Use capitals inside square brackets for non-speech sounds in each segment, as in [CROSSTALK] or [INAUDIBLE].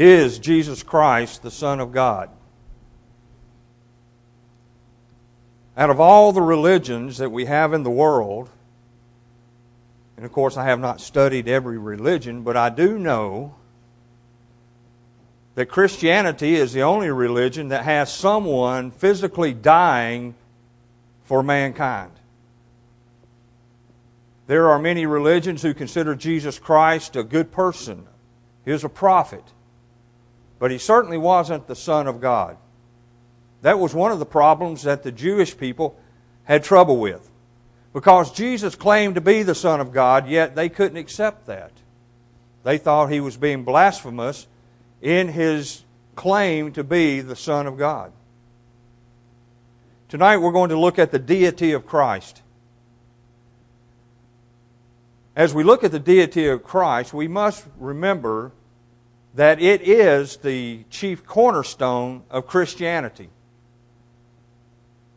Is Jesus Christ the Son of God? Out of all the religions that we have in the world, and of course I have not studied every religion, but I do know that Christianity is the only religion that has someone physically dying for mankind. There are many religions who consider Jesus Christ a good person. He was a prophet. But he certainly wasn't the Son of God. That was one of the problems that the Jewish people had trouble with. Because Jesus claimed to be the Son of God, yet they couldn't accept that. They thought he was being blasphemous in his claim to be the Son of God. Tonight we're going to look at the deity of Christ. As we look at the deity of Christ, we must remember that it is the chief cornerstone of Christianity.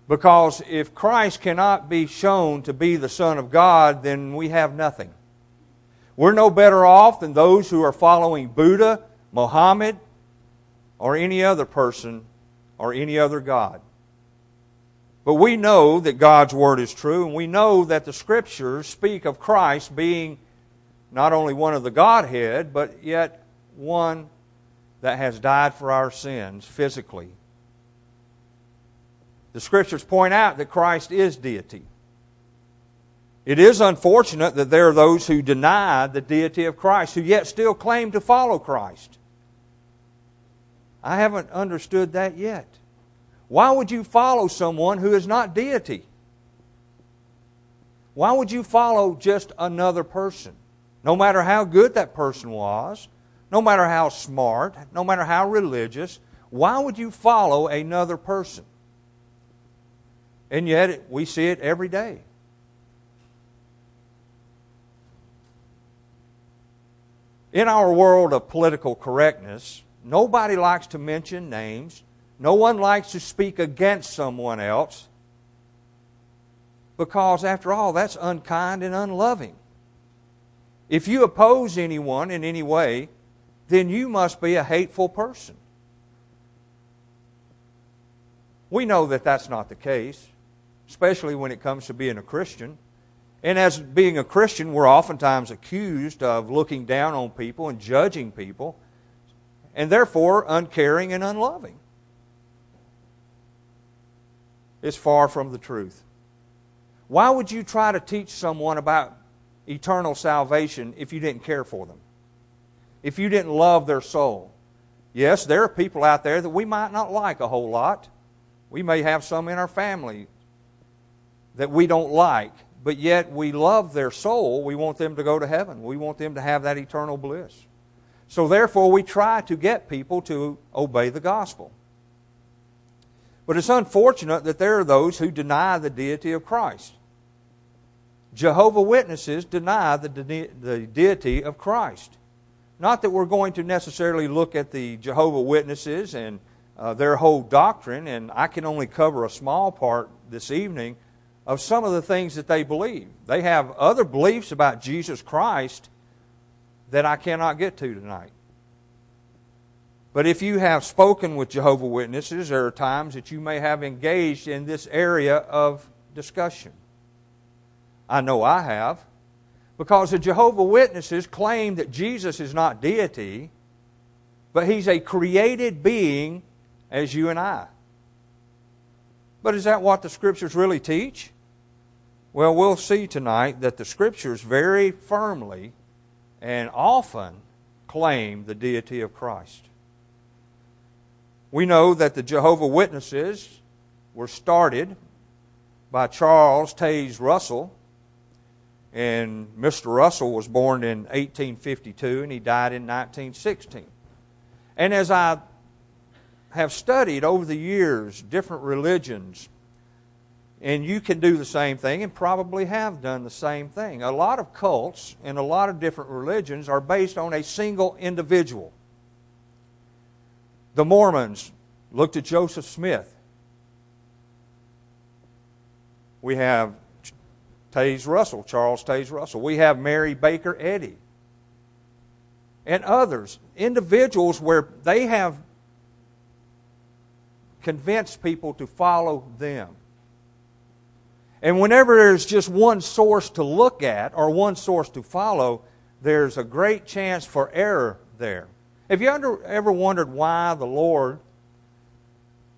Because if Christ cannot be shown to be the Son of God, then we have nothing. We're no better off than those who are following Buddha, Mohammed, or any other person or any other God. But we know that God's Word is true, and we know that the Scriptures speak of Christ being not only one of the Godhead, but yet one that has died for our sins physically. The Scriptures point out that Christ is deity. It is unfortunate that there are those who deny the deity of Christ, who yet still claim to follow Christ. I haven't understood that yet. Why would you follow someone who is not deity? Why would you follow just another person? No matter how good that person was, no matter how smart, no matter how religious, why would you follow another person? And yet, we see it every day. In our world of political correctness, nobody likes to mention names. No one likes to speak against someone else because, after all, that's unkind and unloving. If you oppose anyone in any way, then you must be a hateful person. We know that that's not the case, especially when it comes to being a Christian. And as being a Christian, we're oftentimes accused of looking down on people and judging people, and therefore uncaring and unloving It's far from the truth. Why would you try to teach someone about eternal salvation if you didn't care for them? If you didn't love their soul? Yes, there are people out there that we might not like a whole lot. We may have some in our family that we don't like, but yet we love their soul. We want them to go to heaven. We want them to have that eternal bliss. So therefore, we try to get people to obey the gospel. But it's unfortunate that there are those who deny the deity of Christ. Jehovah Witnesses deny the, de- the deity of Christ. Not that we're going to necessarily look at the Jehovah Witnesses and uh, their whole doctrine, and I can only cover a small part this evening of some of the things that they believe. They have other beliefs about Jesus Christ that I cannot get to tonight. But if you have spoken with Jehovah Witnesses, there are times that you may have engaged in this area of discussion. I know I have. Because the Jehovah Witnesses claim that Jesus is not deity, but he's a created being as you and I. But is that what the Scriptures really teach? Well, we'll see tonight that the Scriptures very firmly and often claim the deity of Christ. We know that the Jehovah Witnesses were started by Charles Taze Russell. And Mr. Russell was born in 1852 and he died in 1916. And as I have studied over the years different religions, and you can do the same thing and probably have done the same thing. A lot of cults and a lot of different religions are based on a single individual. The Mormons looked at Joseph Smith. We have Taze Russell, Charles Taze Russell. We have Mary Baker Eddy. and others, individuals where they have convinced people to follow them. And whenever there's just one source to look at or one source to follow, there's a great chance for error there. Have you ever wondered why the Lord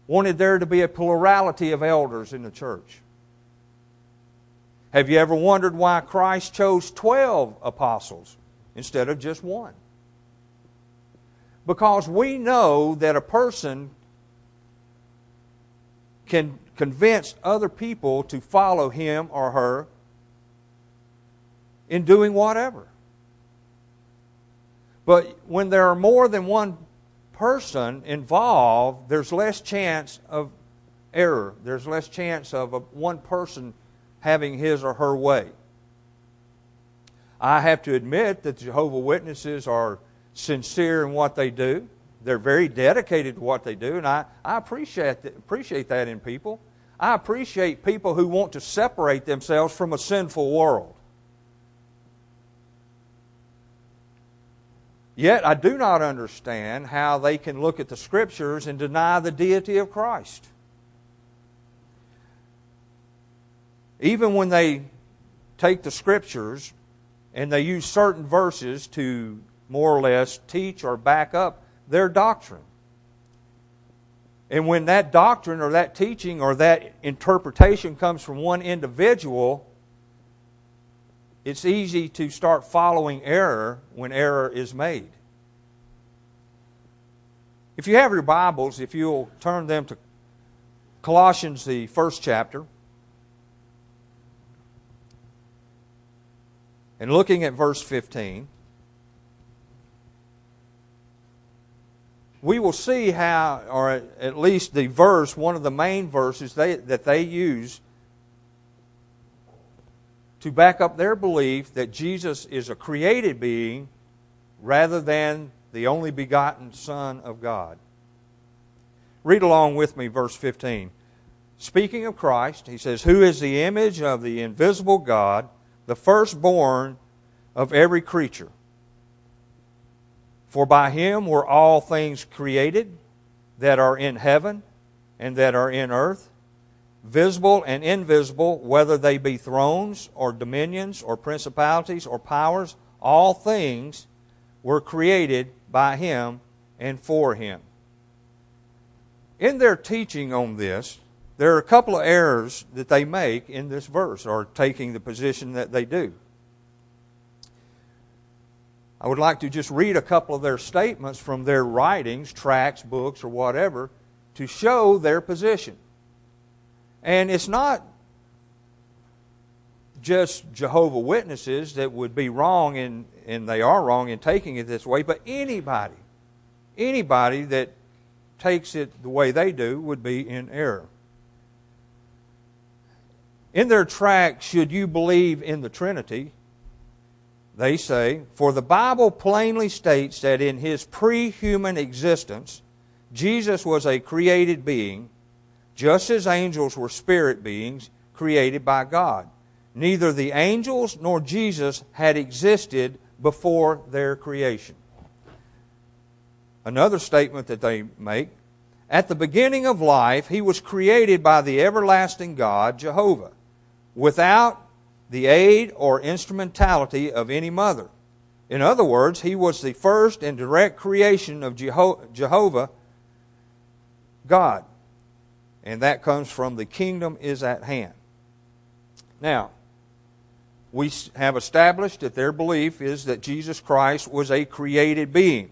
wanted there to be a plurality of elders in the church? Have you ever wondered why Christ chose 12 apostles instead of just one? Because we know that a person can convince other people to follow him or her in doing whatever. But when there are more than one person involved, there's less chance of error. There's less chance of a, one person having his or her way. I have to admit that Jehovah Witnesses are sincere in what they do. They're very dedicated to what they do, and I, I appreciate, that, appreciate that in people. I appreciate people who want to separate themselves from a sinful world. Yet I do not understand how they can look at the Scriptures and deny the deity of Christ. Even when they take the Scriptures and they use certain verses to more or less teach or back up their doctrine. And when that doctrine or that teaching or that interpretation comes from one individual, it's easy to start following error when error is made. If you have your Bibles, if you'll turn them to Colossians, the first chapter, and looking at verse 15. we will see how, or at least the verse, one of the main verses they, that they use to back up their belief that Jesus is a created being rather than the only begotten Son of God. Read along with me, verse 15. Speaking of Christ, he says, Who is the image of the invisible God, the firstborn of every creature? For by him were all things created that are in heaven and that are in earth, visible and invisible, whether they be thrones or dominions or principalities or powers, all things were created by him and for him. In their teaching on this, there are a couple of errors that they make in this verse, or taking the position that they do. I would like to just read a couple of their statements from their writings, tracts, books, or whatever, to show their position. And it's not just Jehovah Witnesses that would be wrong in, and they are wrong in taking it this way, but anybody, anybody that takes it the way they do would be in error. In their tract, Should You Believe in the Trinity? they say, For the Bible plainly states that in his pre human existence, Jesus was a created being, just as angels were spirit beings created by God. Neither the angels nor Jesus had existed before their creation. Another statement that they make At the beginning of life, he was created by the everlasting God, Jehovah, without the aid or instrumentality of any mother. In other words, he was the first and direct creation of Jehovah God. And that comes from the kingdom is at hand. Now, we have established that their belief is that Jesus Christ was a created being.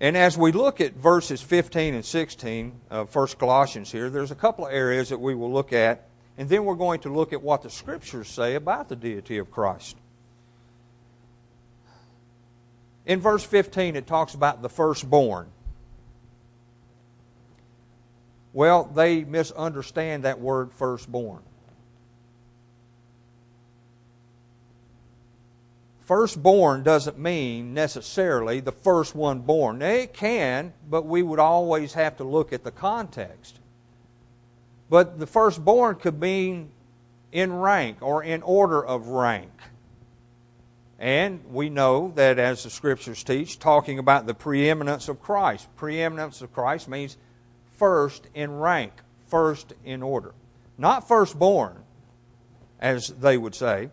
And as we look at verses 15 and 16 of 1 Colossians here, there's a couple of areas that we will look at and then we're going to look at what the scriptures say about the deity of Christ. In verse 15, it talks about the firstborn. Well, they misunderstand that word firstborn. Firstborn doesn't mean necessarily the first one born. It can, but we would always have to look at the context. But the firstborn could mean in rank or in order of rank. And we know that as the scriptures teach, talking about the preeminence of Christ. Preeminence of Christ means first in rank, first in order. Not firstborn, as they would say,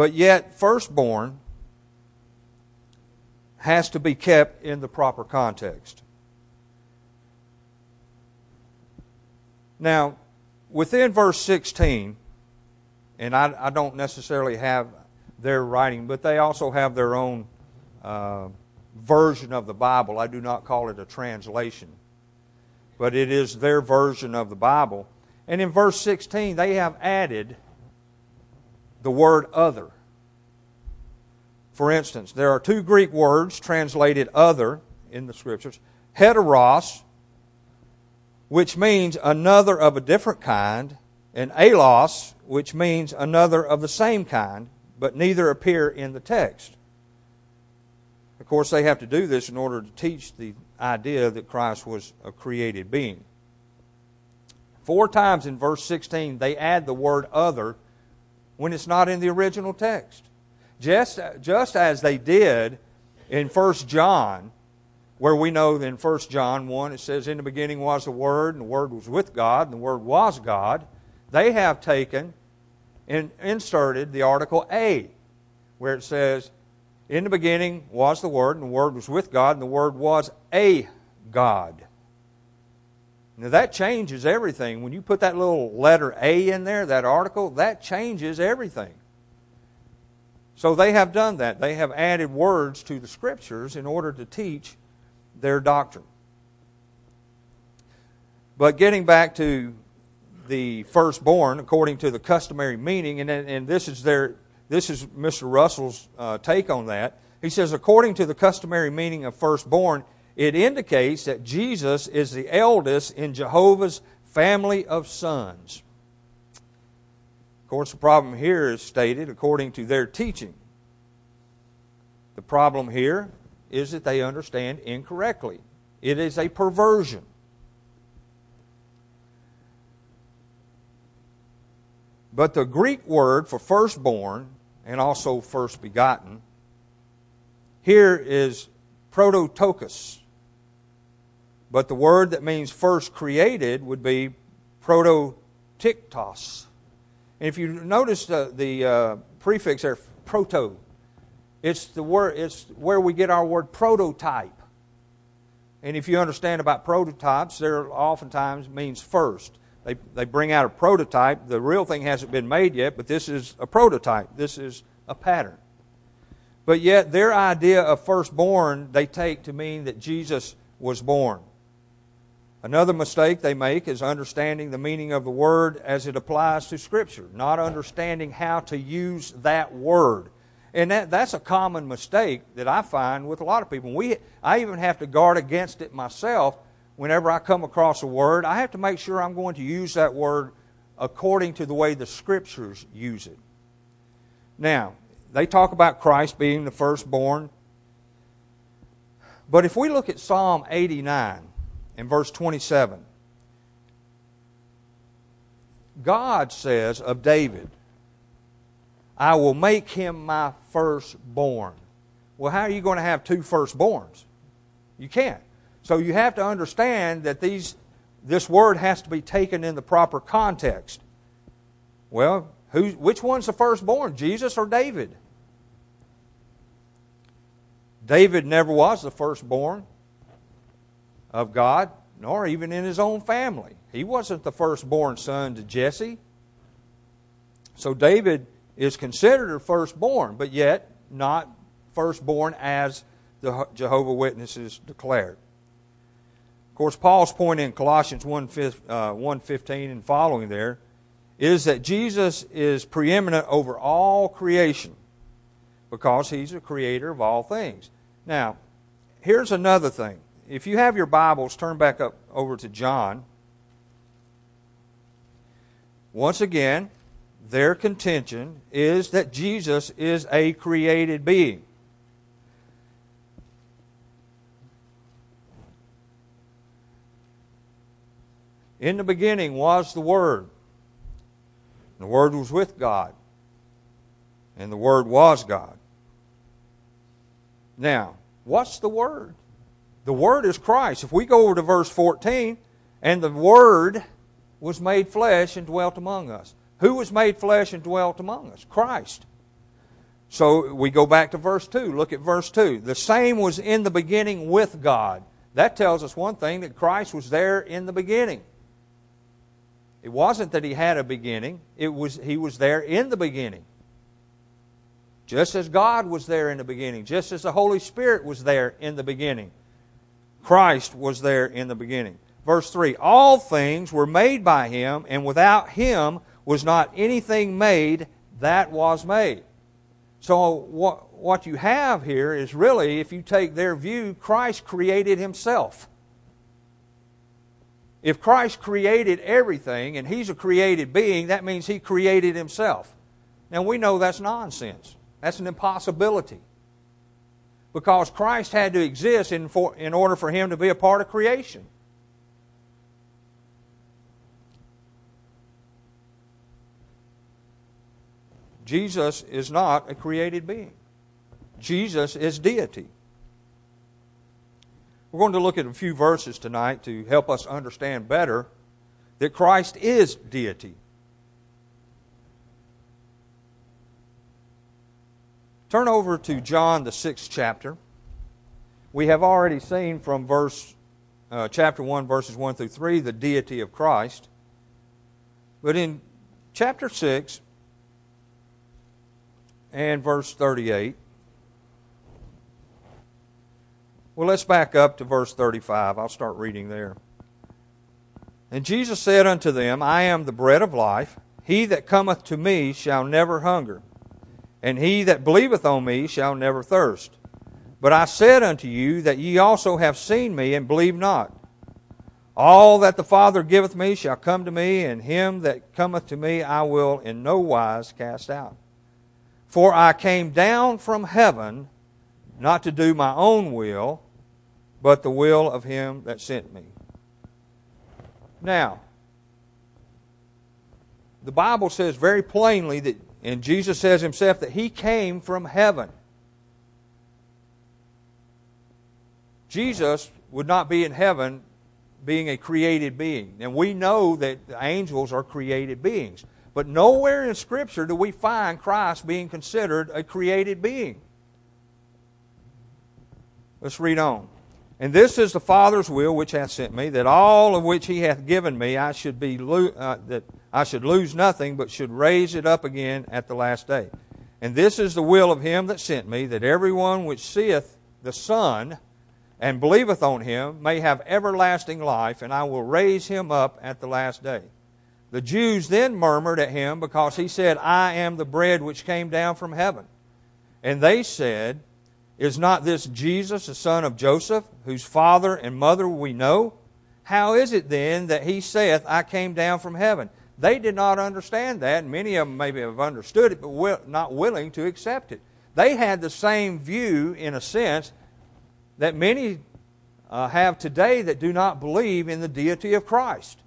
but yet firstborn has to be kept in the proper context. Now, within verse 16, and I, I don't necessarily have their writing, but they also have their own uh, version of the Bible. I do not call it a translation, but it is their version of the Bible. And in verse 16, they have added the word other. For instance, there are two Greek words translated other in the scriptures heteros, which means another of a different kind, and allos, which means another of the same kind, but neither appear in the text. Of course, they have to do this in order to teach the idea that Christ was a created being. Four times in verse 16, they add the word other when it's not in the original text. Just, just as they did in 1 John where we know in 1 John 1 it says, In the beginning was the Word, and the Word was with God, and the Word was God. They have taken and inserted the article A, where it says, In the beginning was the Word, and the Word was with God, and the Word was a God. Now that changes everything. When you put that little letter A in there, that article, that changes everything. So they have done that. They have added words to the Scriptures in order to teach their doctrine. But getting back to the firstborn, according to the customary meaning, and, and this is their this is Mr. Russell's uh, take on that. He says, according to the customary meaning of firstborn, it indicates that Jesus is the eldest in Jehovah's family of sons. Of course, the problem here is stated according to their teaching. The problem here is that they understand incorrectly. It is a perversion. But the Greek word for firstborn and also first begotten here is prototokos. But the word that means first created would be prototiktos. And if you notice the, the uh, prefix there, proto, it's, the word, it's where we get our word prototype. And if you understand about prototypes, they're oftentimes means first. They, they bring out a prototype. The real thing hasn't been made yet, but this is a prototype. This is a pattern. But yet, their idea of firstborn they take to mean that Jesus was born. Another mistake they make is understanding the meaning of the word as it applies to Scripture, not understanding how to use that word. And that, that's a common mistake that I find with a lot of people. We, I even have to guard against it myself whenever I come across a word. I have to make sure I'm going to use that word according to the way the Scriptures use it. Now, they talk about Christ being the firstborn. But if we look at Psalm 89 and verse 27, God says of David, I will make him my firstborn. Well, how are you going to have two firstborns? You can't. So you have to understand that these, this word has to be taken in the proper context. Well, who, which one's the firstborn, Jesus or David? David never was the firstborn of God, nor even in his own family. He wasn't the firstborn son to Jesse. So David is considered a firstborn, but yet not firstborn as the Jehovah Witnesses declared. Of course, Paul's point in Colossians 1, uh, 1.15 and following there is that Jesus is preeminent over all creation because he's the creator of all things. Now, here's another thing. If you have your Bibles, turn back up over to John. Once again, their contention is that Jesus is a created being. In the beginning was the Word. The Word was with God. And the Word was God. Now, what's the Word? The Word is Christ. If we go over to verse 14, and the Word was made flesh and dwelt among us. Who was made flesh and dwelt among us? Christ. So we go back to verse 2. Look at verse 2. The same was in the beginning with God. That tells us one thing that Christ was there in the beginning. It wasn't that he had a beginning, it was he was there in the beginning. Just as God was there in the beginning, just as the Holy Spirit was there in the beginning. Christ was there in the beginning. Verse 3 All things were made by him, and without him was not anything made that was made. So, what, what you have here is really, if you take their view, Christ created himself. If Christ created everything and he's a created being, that means he created himself. Now, we know that's nonsense. That's an impossibility. Because Christ had to exist in, for, in order for him to be a part of creation. Jesus is not a created being. Jesus is deity. We're going to look at a few verses tonight to help us understand better that Christ is deity. Turn over to John, the sixth chapter. We have already seen from verse uh, chapter 1, verses 1 through 3, the deity of Christ. But in chapter 6, and verse 38. Well, let's back up to verse 35. I'll start reading there. And Jesus said unto them, I am the bread of life. He that cometh to me shall never hunger, and he that believeth on me shall never thirst. But I said unto you that ye also have seen me and believe not. All that the Father giveth me shall come to me, and him that cometh to me I will in no wise cast out. For I came down from heaven not to do my own will, but the will of him that sent me. Now, the Bible says very plainly that, and Jesus says himself, that he came from heaven. Jesus would not be in heaven being a created being. And we know that the angels are created beings. But nowhere in Scripture do we find Christ being considered a created being. Let's read on. And this is the Father's will which hath sent me, that all of which He hath given me, I should be lo- uh, that I should lose nothing, but should raise it up again at the last day. And this is the will of Him that sent me, that everyone which seeth the Son and believeth on Him may have everlasting life, and I will raise him up at the last day. The Jews then murmured at him because he said, I am the bread which came down from heaven. And they said, Is not this Jesus, the son of Joseph, whose father and mother we know? How is it then that he saith, I came down from heaven? They did not understand that, many of them maybe have understood it, but not willing to accept it. They had the same view, in a sense, that many uh, have today that do not believe in the deity of Christ.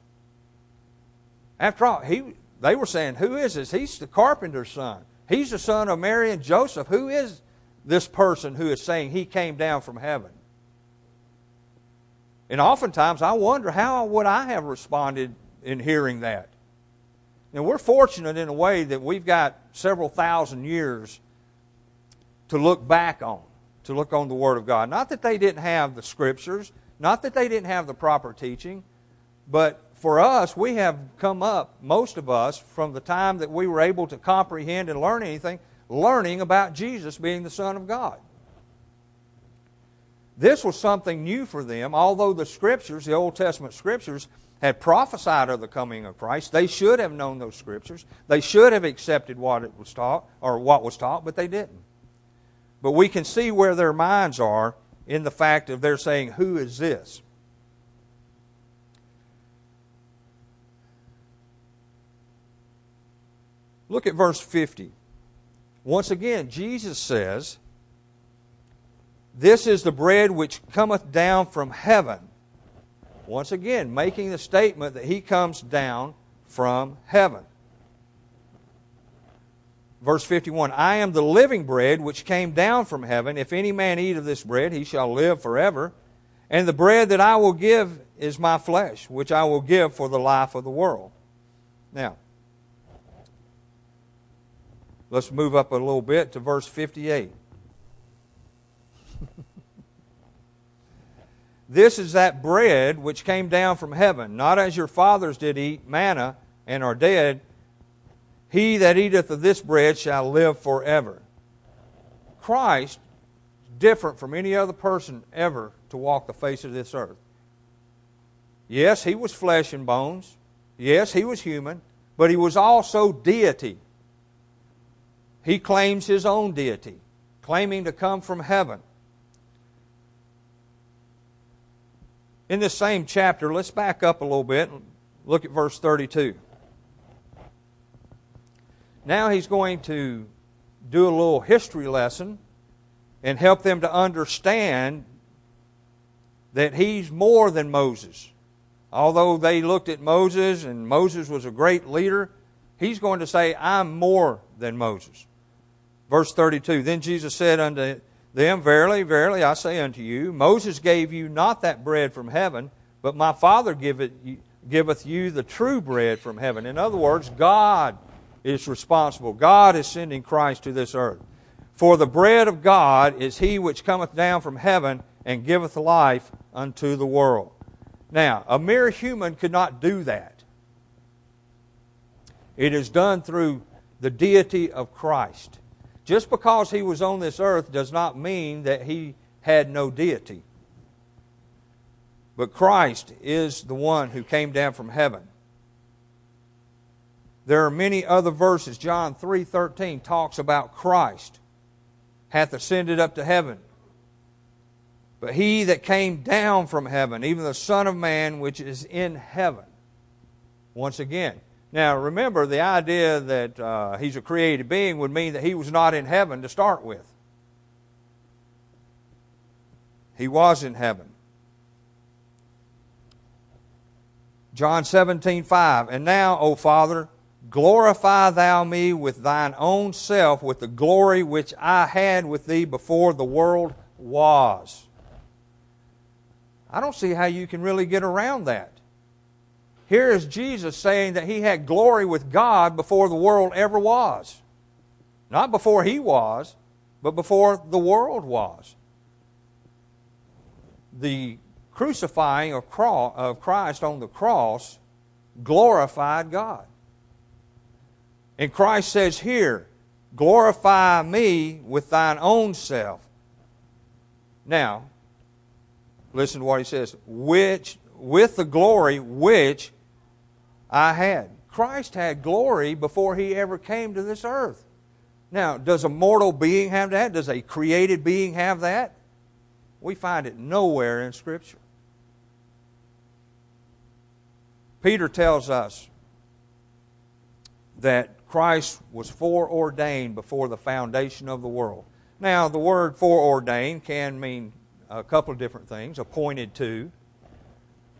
After all, he, they were saying, Who is this? He's the carpenter's son. He's the son of Mary and Joseph. Who is this person who is saying he came down from heaven? And oftentimes I wonder how would I have responded in hearing that? Now we're fortunate in a way that we've got several thousand years to look back on, to look on the Word of God. Not that they didn't have the Scriptures, not that they didn't have the proper teaching, but for us, we have come up, most of us, from the time that we were able to comprehend and learn anything, learning about Jesus being the Son of God. This was something new for them, although the Scriptures, the Old Testament Scriptures, had prophesied of the coming of Christ. They should have known those Scriptures. They should have accepted what it was taught, or what was taught, but they didn't. But we can see where their minds are in the fact of their saying, Who is this? Look at verse 50. Once again, Jesus says, This is the bread which cometh down from heaven. Once again, making the statement that he comes down from heaven. Verse 51 I am the living bread which came down from heaven. If any man eat of this bread, he shall live forever. And the bread that I will give is my flesh, which I will give for the life of the world. Now, let's move up a little bit to verse 58. [LAUGHS] this is that bread which came down from heaven, not as your fathers did eat manna and are dead. He that eateth of this bread shall live forever. Christ, different from any other person ever to walk the face of this earth. Yes, he was flesh and bones. Yes, he was human, but he was also deity. He claims his own deity, claiming to come from heaven. In this same chapter, let's back up a little bit and look at verse 32. Now he's going to do a little history lesson and help them to understand that he's more than Moses. Although they looked at Moses and Moses was a great leader, he's going to say, I'm more than Moses. Verse 32 Then Jesus said unto them, Verily, verily, I say unto you, Moses gave you not that bread from heaven, but my Father giveth you, giveth you the true bread from heaven. In other words, God is responsible. God is sending Christ to this earth. For the bread of God is he which cometh down from heaven and giveth life unto the world. Now, a mere human could not do that. It is done through the deity of Christ. Just because he was on this earth does not mean that he had no deity. But Christ is the one who came down from heaven. There are many other verses. John 3:13 talks about Christ hath ascended up to heaven. But he that came down from heaven, even the Son of Man which is in heaven. Once again. Now remember, the idea that uh, he's a created being would mean that he was not in heaven to start with. He was in heaven. John 17, 5. And now, O Father, glorify thou me with thine own self, with the glory which I had with thee before the world was. I don't see how you can really get around that. Here is Jesus saying that he had glory with God before the world ever was. Not before he was, but before the world was. The crucifying of Christ on the cross glorified God. And Christ says here, glorify me with thine own self. Now, Listen to what he says. Which, with the glory which I had. Christ had glory before he ever came to this earth. Now, does a mortal being have that? Does a created being have that? We find it nowhere in Scripture. Peter tells us that Christ was foreordained before the foundation of the world. Now, the word foreordained can mean a couple of different things, appointed to.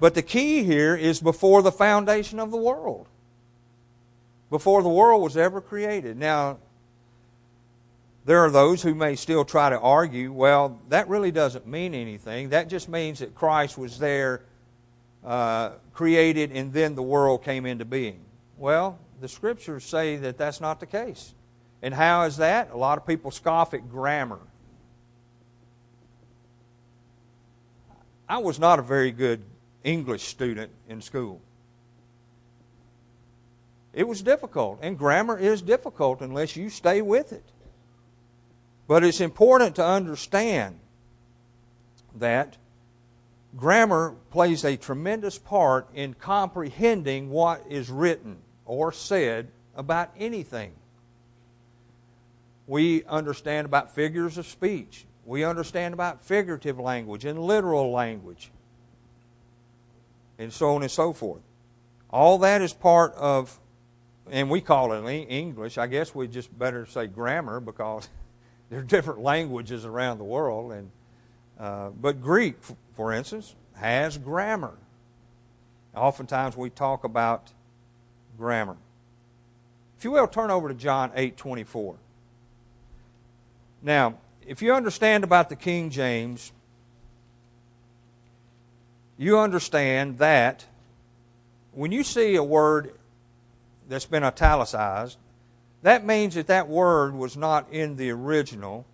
But the key here is before the foundation of the world. Before the world was ever created. Now, there are those who may still try to argue, well, that really doesn't mean anything. That just means that Christ was there, uh, created, and then the world came into being. Well, the scriptures say that that's not the case. And how is that? A lot of people scoff at grammar. I was not a very good English student in school. It was difficult, and grammar is difficult unless you stay with it. But it's important to understand that grammar plays a tremendous part in comprehending what is written or said about anything. We understand about figures of speech. We understand about figurative language and literal language, and so on and so forth. All that is part of, and we call it English. I guess we just better say grammar because [LAUGHS] there are different languages around the world. And uh, but Greek, for instance, has grammar. Oftentimes we talk about grammar. If you will, turn over to John 8 24. Now, if you understand about the King James, you understand that when you see a word that's been italicized, that means that that word was not in the original,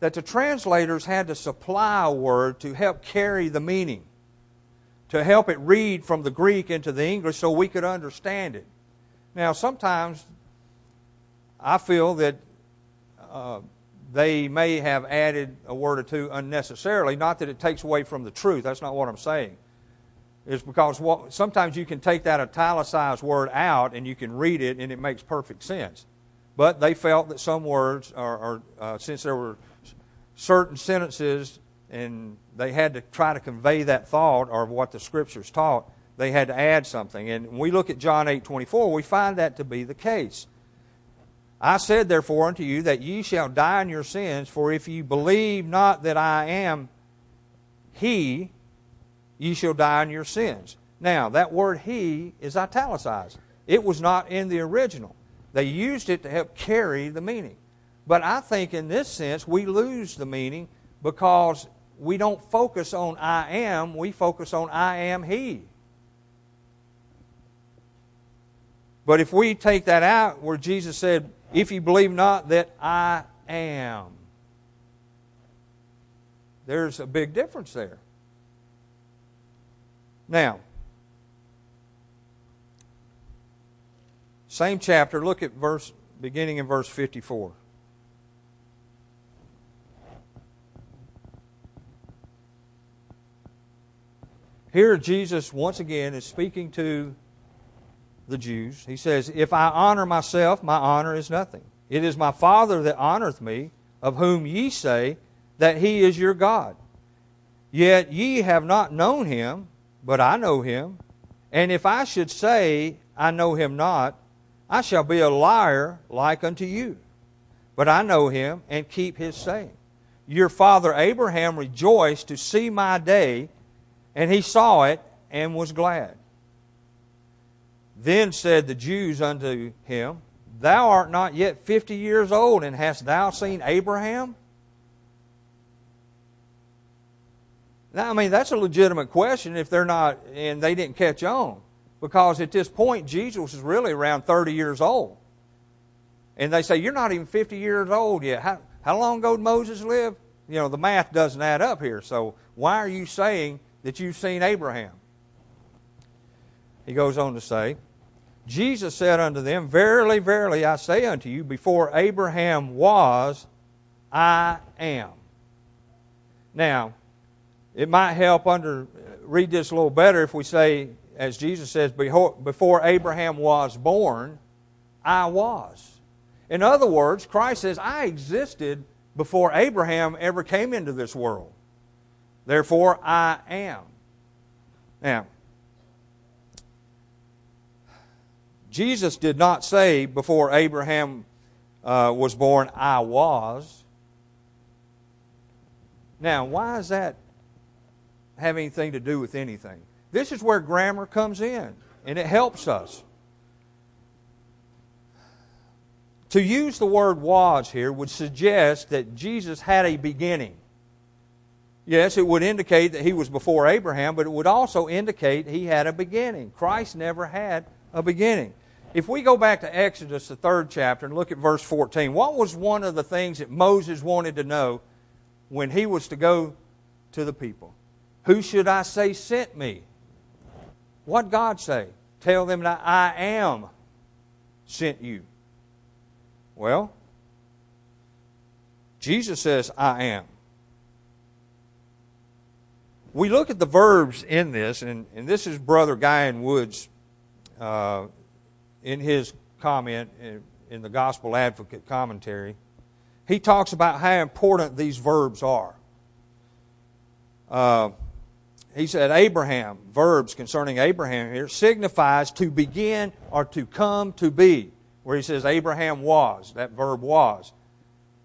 that the translators had to supply a word to help carry the meaning, to help it read from the Greek into the English so we could understand it. Now, sometimes I feel that uh, they may have added a word or two unnecessarily, not that it takes away from the truth, that's not what I'm saying It's because what, sometimes you can take that italicized word out and you can read it and it makes perfect sense. But they felt that some words, are, uh, since there were certain sentences and they had to try to convey that thought or what the scriptures taught, they had to add something. And when we look at John 8 24, we find that to be the case. I said, therefore, unto you that ye shall die in your sins, for if ye believe not that I am He, ye shall die in your sins. Now, that word he is italicized. It was not in the original. They used it to help carry the meaning. But I think in this sense, we lose the meaning because we don't focus on I am, we focus on I am he. But if we take that out where Jesus said, If you believe not that I am, there's a big difference there. Now, same chapter, look at verse beginning in verse 54. Here, Jesus once again is speaking to the Jews. He says, If I honor myself, my honor is nothing. It is my Father that honoreth me, of whom ye say that he is your God. Yet ye have not known him, but I know him. And if I should say, I know him not, I shall be a liar like unto you. But I know him and keep his saying. Your father Abraham rejoiced to see my day, and he saw it and was glad. Then said the Jews unto him, Thou art not yet fifty years old, and hast thou seen Abraham? Now, I mean, that's a legitimate question if they're not, and they didn't catch on. Because at this point, Jesus is really around 30 years old. And they say, You're not even 50 years old yet. How, how long ago did Moses live? You know, the math doesn't add up here. So why are you saying that you've seen Abraham? He goes on to say, Jesus said unto them, Verily, verily, I say unto you, before Abraham was, I am. Now, it might help under read this a little better if we say, as Jesus says, before Abraham was born, I was. In other words, Christ says, I existed before Abraham ever came into this world. Therefore, I am. Now, Jesus did not say before Abraham uh, was born, I was. Now, why does that have anything to do with anything. This is where grammar comes in, and it helps us. To use the word was here would suggest that Jesus had a beginning. Yes, it would indicate that he was before Abraham, but it would also indicate he had a beginning. Christ never had a beginning. If we go back to Exodus, the third chapter, and look at verse 14, what was one of the things that Moses wanted to know when he was to go to the people? Who should I say sent me? What God say? Tell them that I am sent you. Well, Jesus says, I am. We look at the verbs in this, and, and this is Brother Guy N. Woods uh, in his comment in, in the Gospel Advocate commentary. He talks about how important these verbs are. Uh, he said Abraham, verbs concerning Abraham here, signifies to begin or to come to be. Where he says Abraham was, that verb was,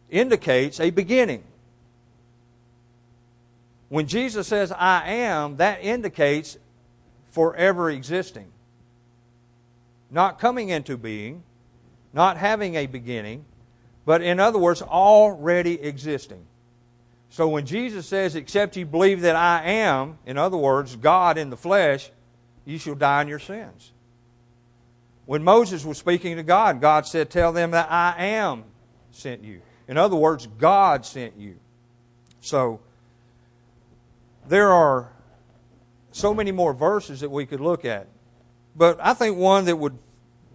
indicates a beginning. When Jesus says I am, that indicates forever existing. Not coming into being, not having a beginning, but in other words, already existing. So when Jesus says, Except you believe that I am, in other words, God in the flesh, you shall die in your sins. When Moses was speaking to God, God said, Tell them that I am sent you. In other words, God sent you. So, there are so many more verses that we could look at. But I think one that would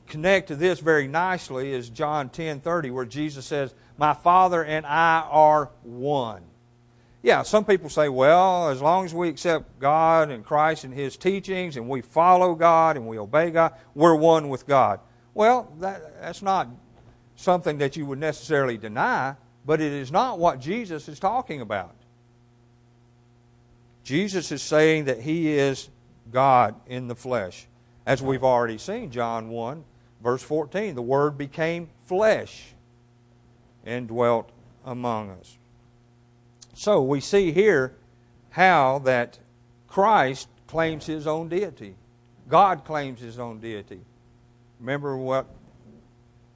connect to this very nicely is John 10:30 where Jesus says, "My Father and I are one." Yeah, some people say, well, as long as we accept God and Christ and His teachings and we follow God and we obey God, we're one with God. Well, that, that's not something that you would necessarily deny, but it is not what Jesus is talking about. Jesus is saying that He is God in the flesh. As we've already seen, John 1, verse 14, the Word became flesh and dwelt among us. So we see here how that Christ claims his own deity. God claims his own deity. Remember what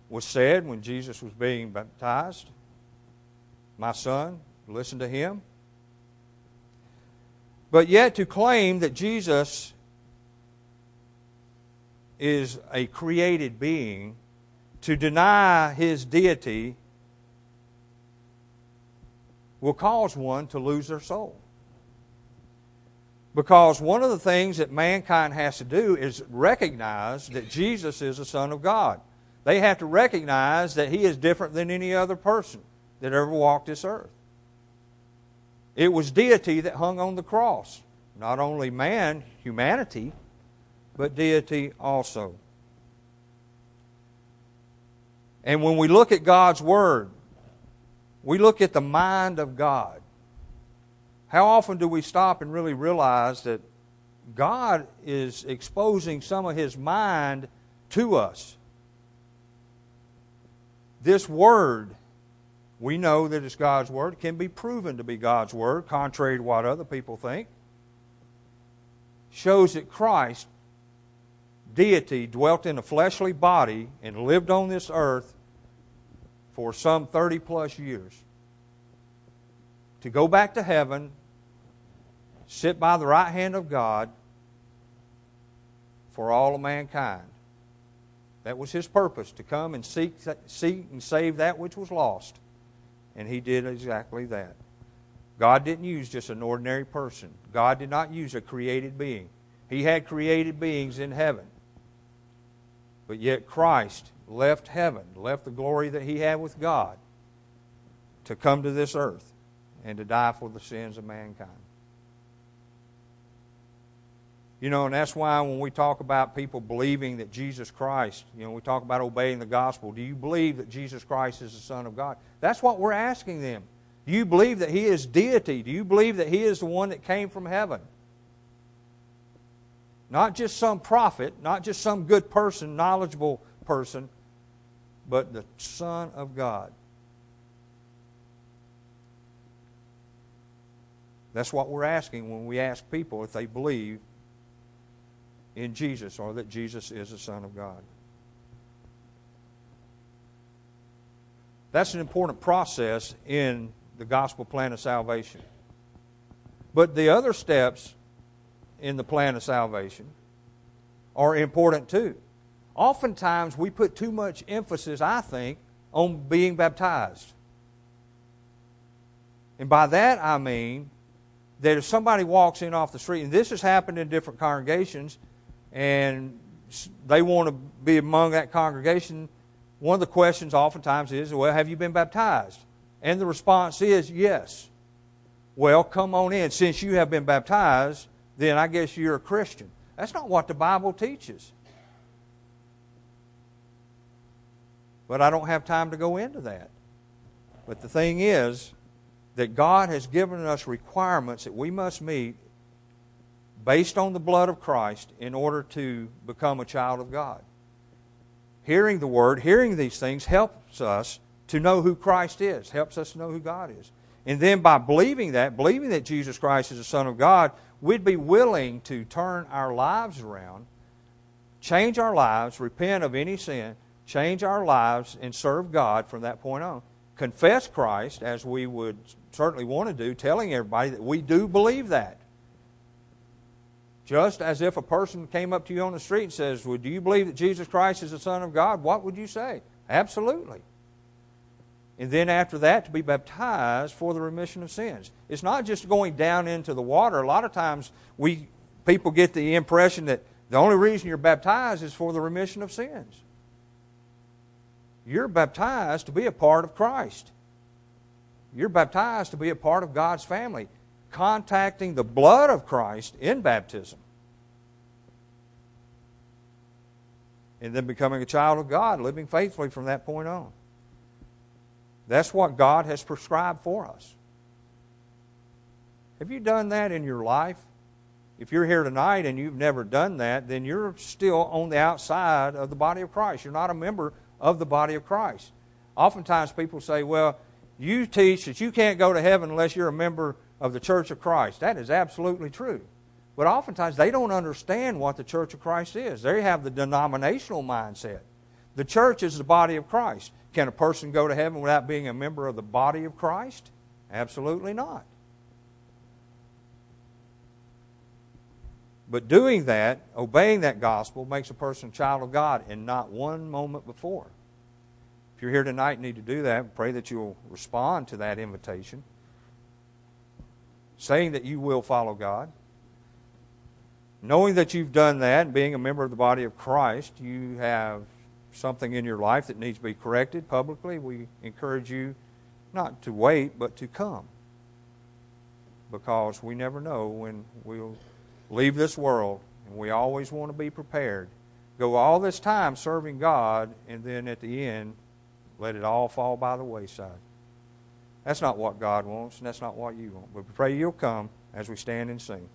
was said when Jesus was being baptized? My son, listen to him. But yet to claim that Jesus is a created being, to deny his deity, will cause one to lose their soul. Because one of the things that mankind has to do is recognize that Jesus is the Son of God. They have to recognize that He is different than any other person that ever walked this earth. It was deity that hung on the cross. Not only man, humanity, but deity also. And when we look at God's Word, we look at the mind of God. How often do we stop and really realize that God is exposing some of His mind to us? This Word, we know that it's God's Word, can be proven to be God's Word, contrary to what other people think. Shows that Christ, deity, dwelt in a fleshly body and lived on this earth for some 30 plus years to go back to heaven, sit by the right hand of God for all of mankind. That was his purpose, to come and seek, seek and save that which was lost. And he did exactly that. God didn't use just an ordinary person. God did not use a created being. He had created beings in heaven. But yet Christ left heaven, left the glory that he had with God to come to this earth and to die for the sins of mankind. You know, and that's why when we talk about people believing that Jesus Christ, you know, we talk about obeying the gospel. Do you believe that Jesus Christ is the Son of God? That's what we're asking them. Do you believe that He is deity? Do you believe that He is the one that came from heaven? Not just some prophet, not just some good person, knowledgeable person, but the Son of God. That's what we're asking when we ask people if they believe in Jesus or that Jesus is the Son of God. That's an important process in the gospel plan of salvation. But the other steps in the plan of salvation are important too. Oftentimes, we put too much emphasis, I think, on being baptized. And by that I mean that if somebody walks in off the street, and this has happened in different congregations, and they want to be among that congregation, one of the questions oftentimes is, Well, have you been baptized? And the response is, Yes. Well, come on in. Since you have been baptized, then I guess you're a Christian. That's not what the Bible teaches. But I don't have time to go into that. But the thing is that God has given us requirements that we must meet based on the blood of Christ in order to become a child of God. Hearing the Word, hearing these things helps us to know who Christ is, helps us know who God is. And then by believing that, believing that Jesus Christ is the Son of God, we'd be willing to turn our lives around, change our lives, repent of any sin, change our lives and serve God from that point on. Confess Christ, as we would certainly want to do, telling everybody that we do believe that. Just as if a person came up to you on the street and says, well, you believe that Jesus Christ is the Son of God? What would you say? Absolutely. And then after that, to be baptized for the remission of sins. It's not just going down into the water. A lot of times, we people get the impression that the only reason you're baptized is for the remission of sins. You're baptized to be a part of Christ. You're baptized to be a part of God's family, contacting the blood of Christ in baptism. And then becoming a child of God, living faithfully from that point on. That's what God has prescribed for us. Have you done that in your life? If you're here tonight and you've never done that, then you're still on the outside of the body of Christ. You're not a member of the body of Christ. Oftentimes people say, well, you teach that you can't go to heaven unless you're a member of the Church of Christ. That is absolutely true. But oftentimes they don't understand what the Church of Christ is. They have the denominational mindset. The church is the body of Christ. Can a person go to heaven without being a member of the body of Christ? Absolutely not. But doing that, obeying that gospel, makes a person a child of God and not one moment before. If you're here tonight and need to do that, pray that you'll respond to that invitation, saying that you will follow God. Knowing that you've done that and being a member of the body of Christ, you have something in your life that needs to be corrected publicly. We encourage you not to wait, but to come. Because we never know when we'll leave this world, and we always want to be prepared. Go all this time serving God, and then at the end, let it all fall by the wayside. That's not what God wants, and that's not what you want. But we pray you'll come as we stand and sing.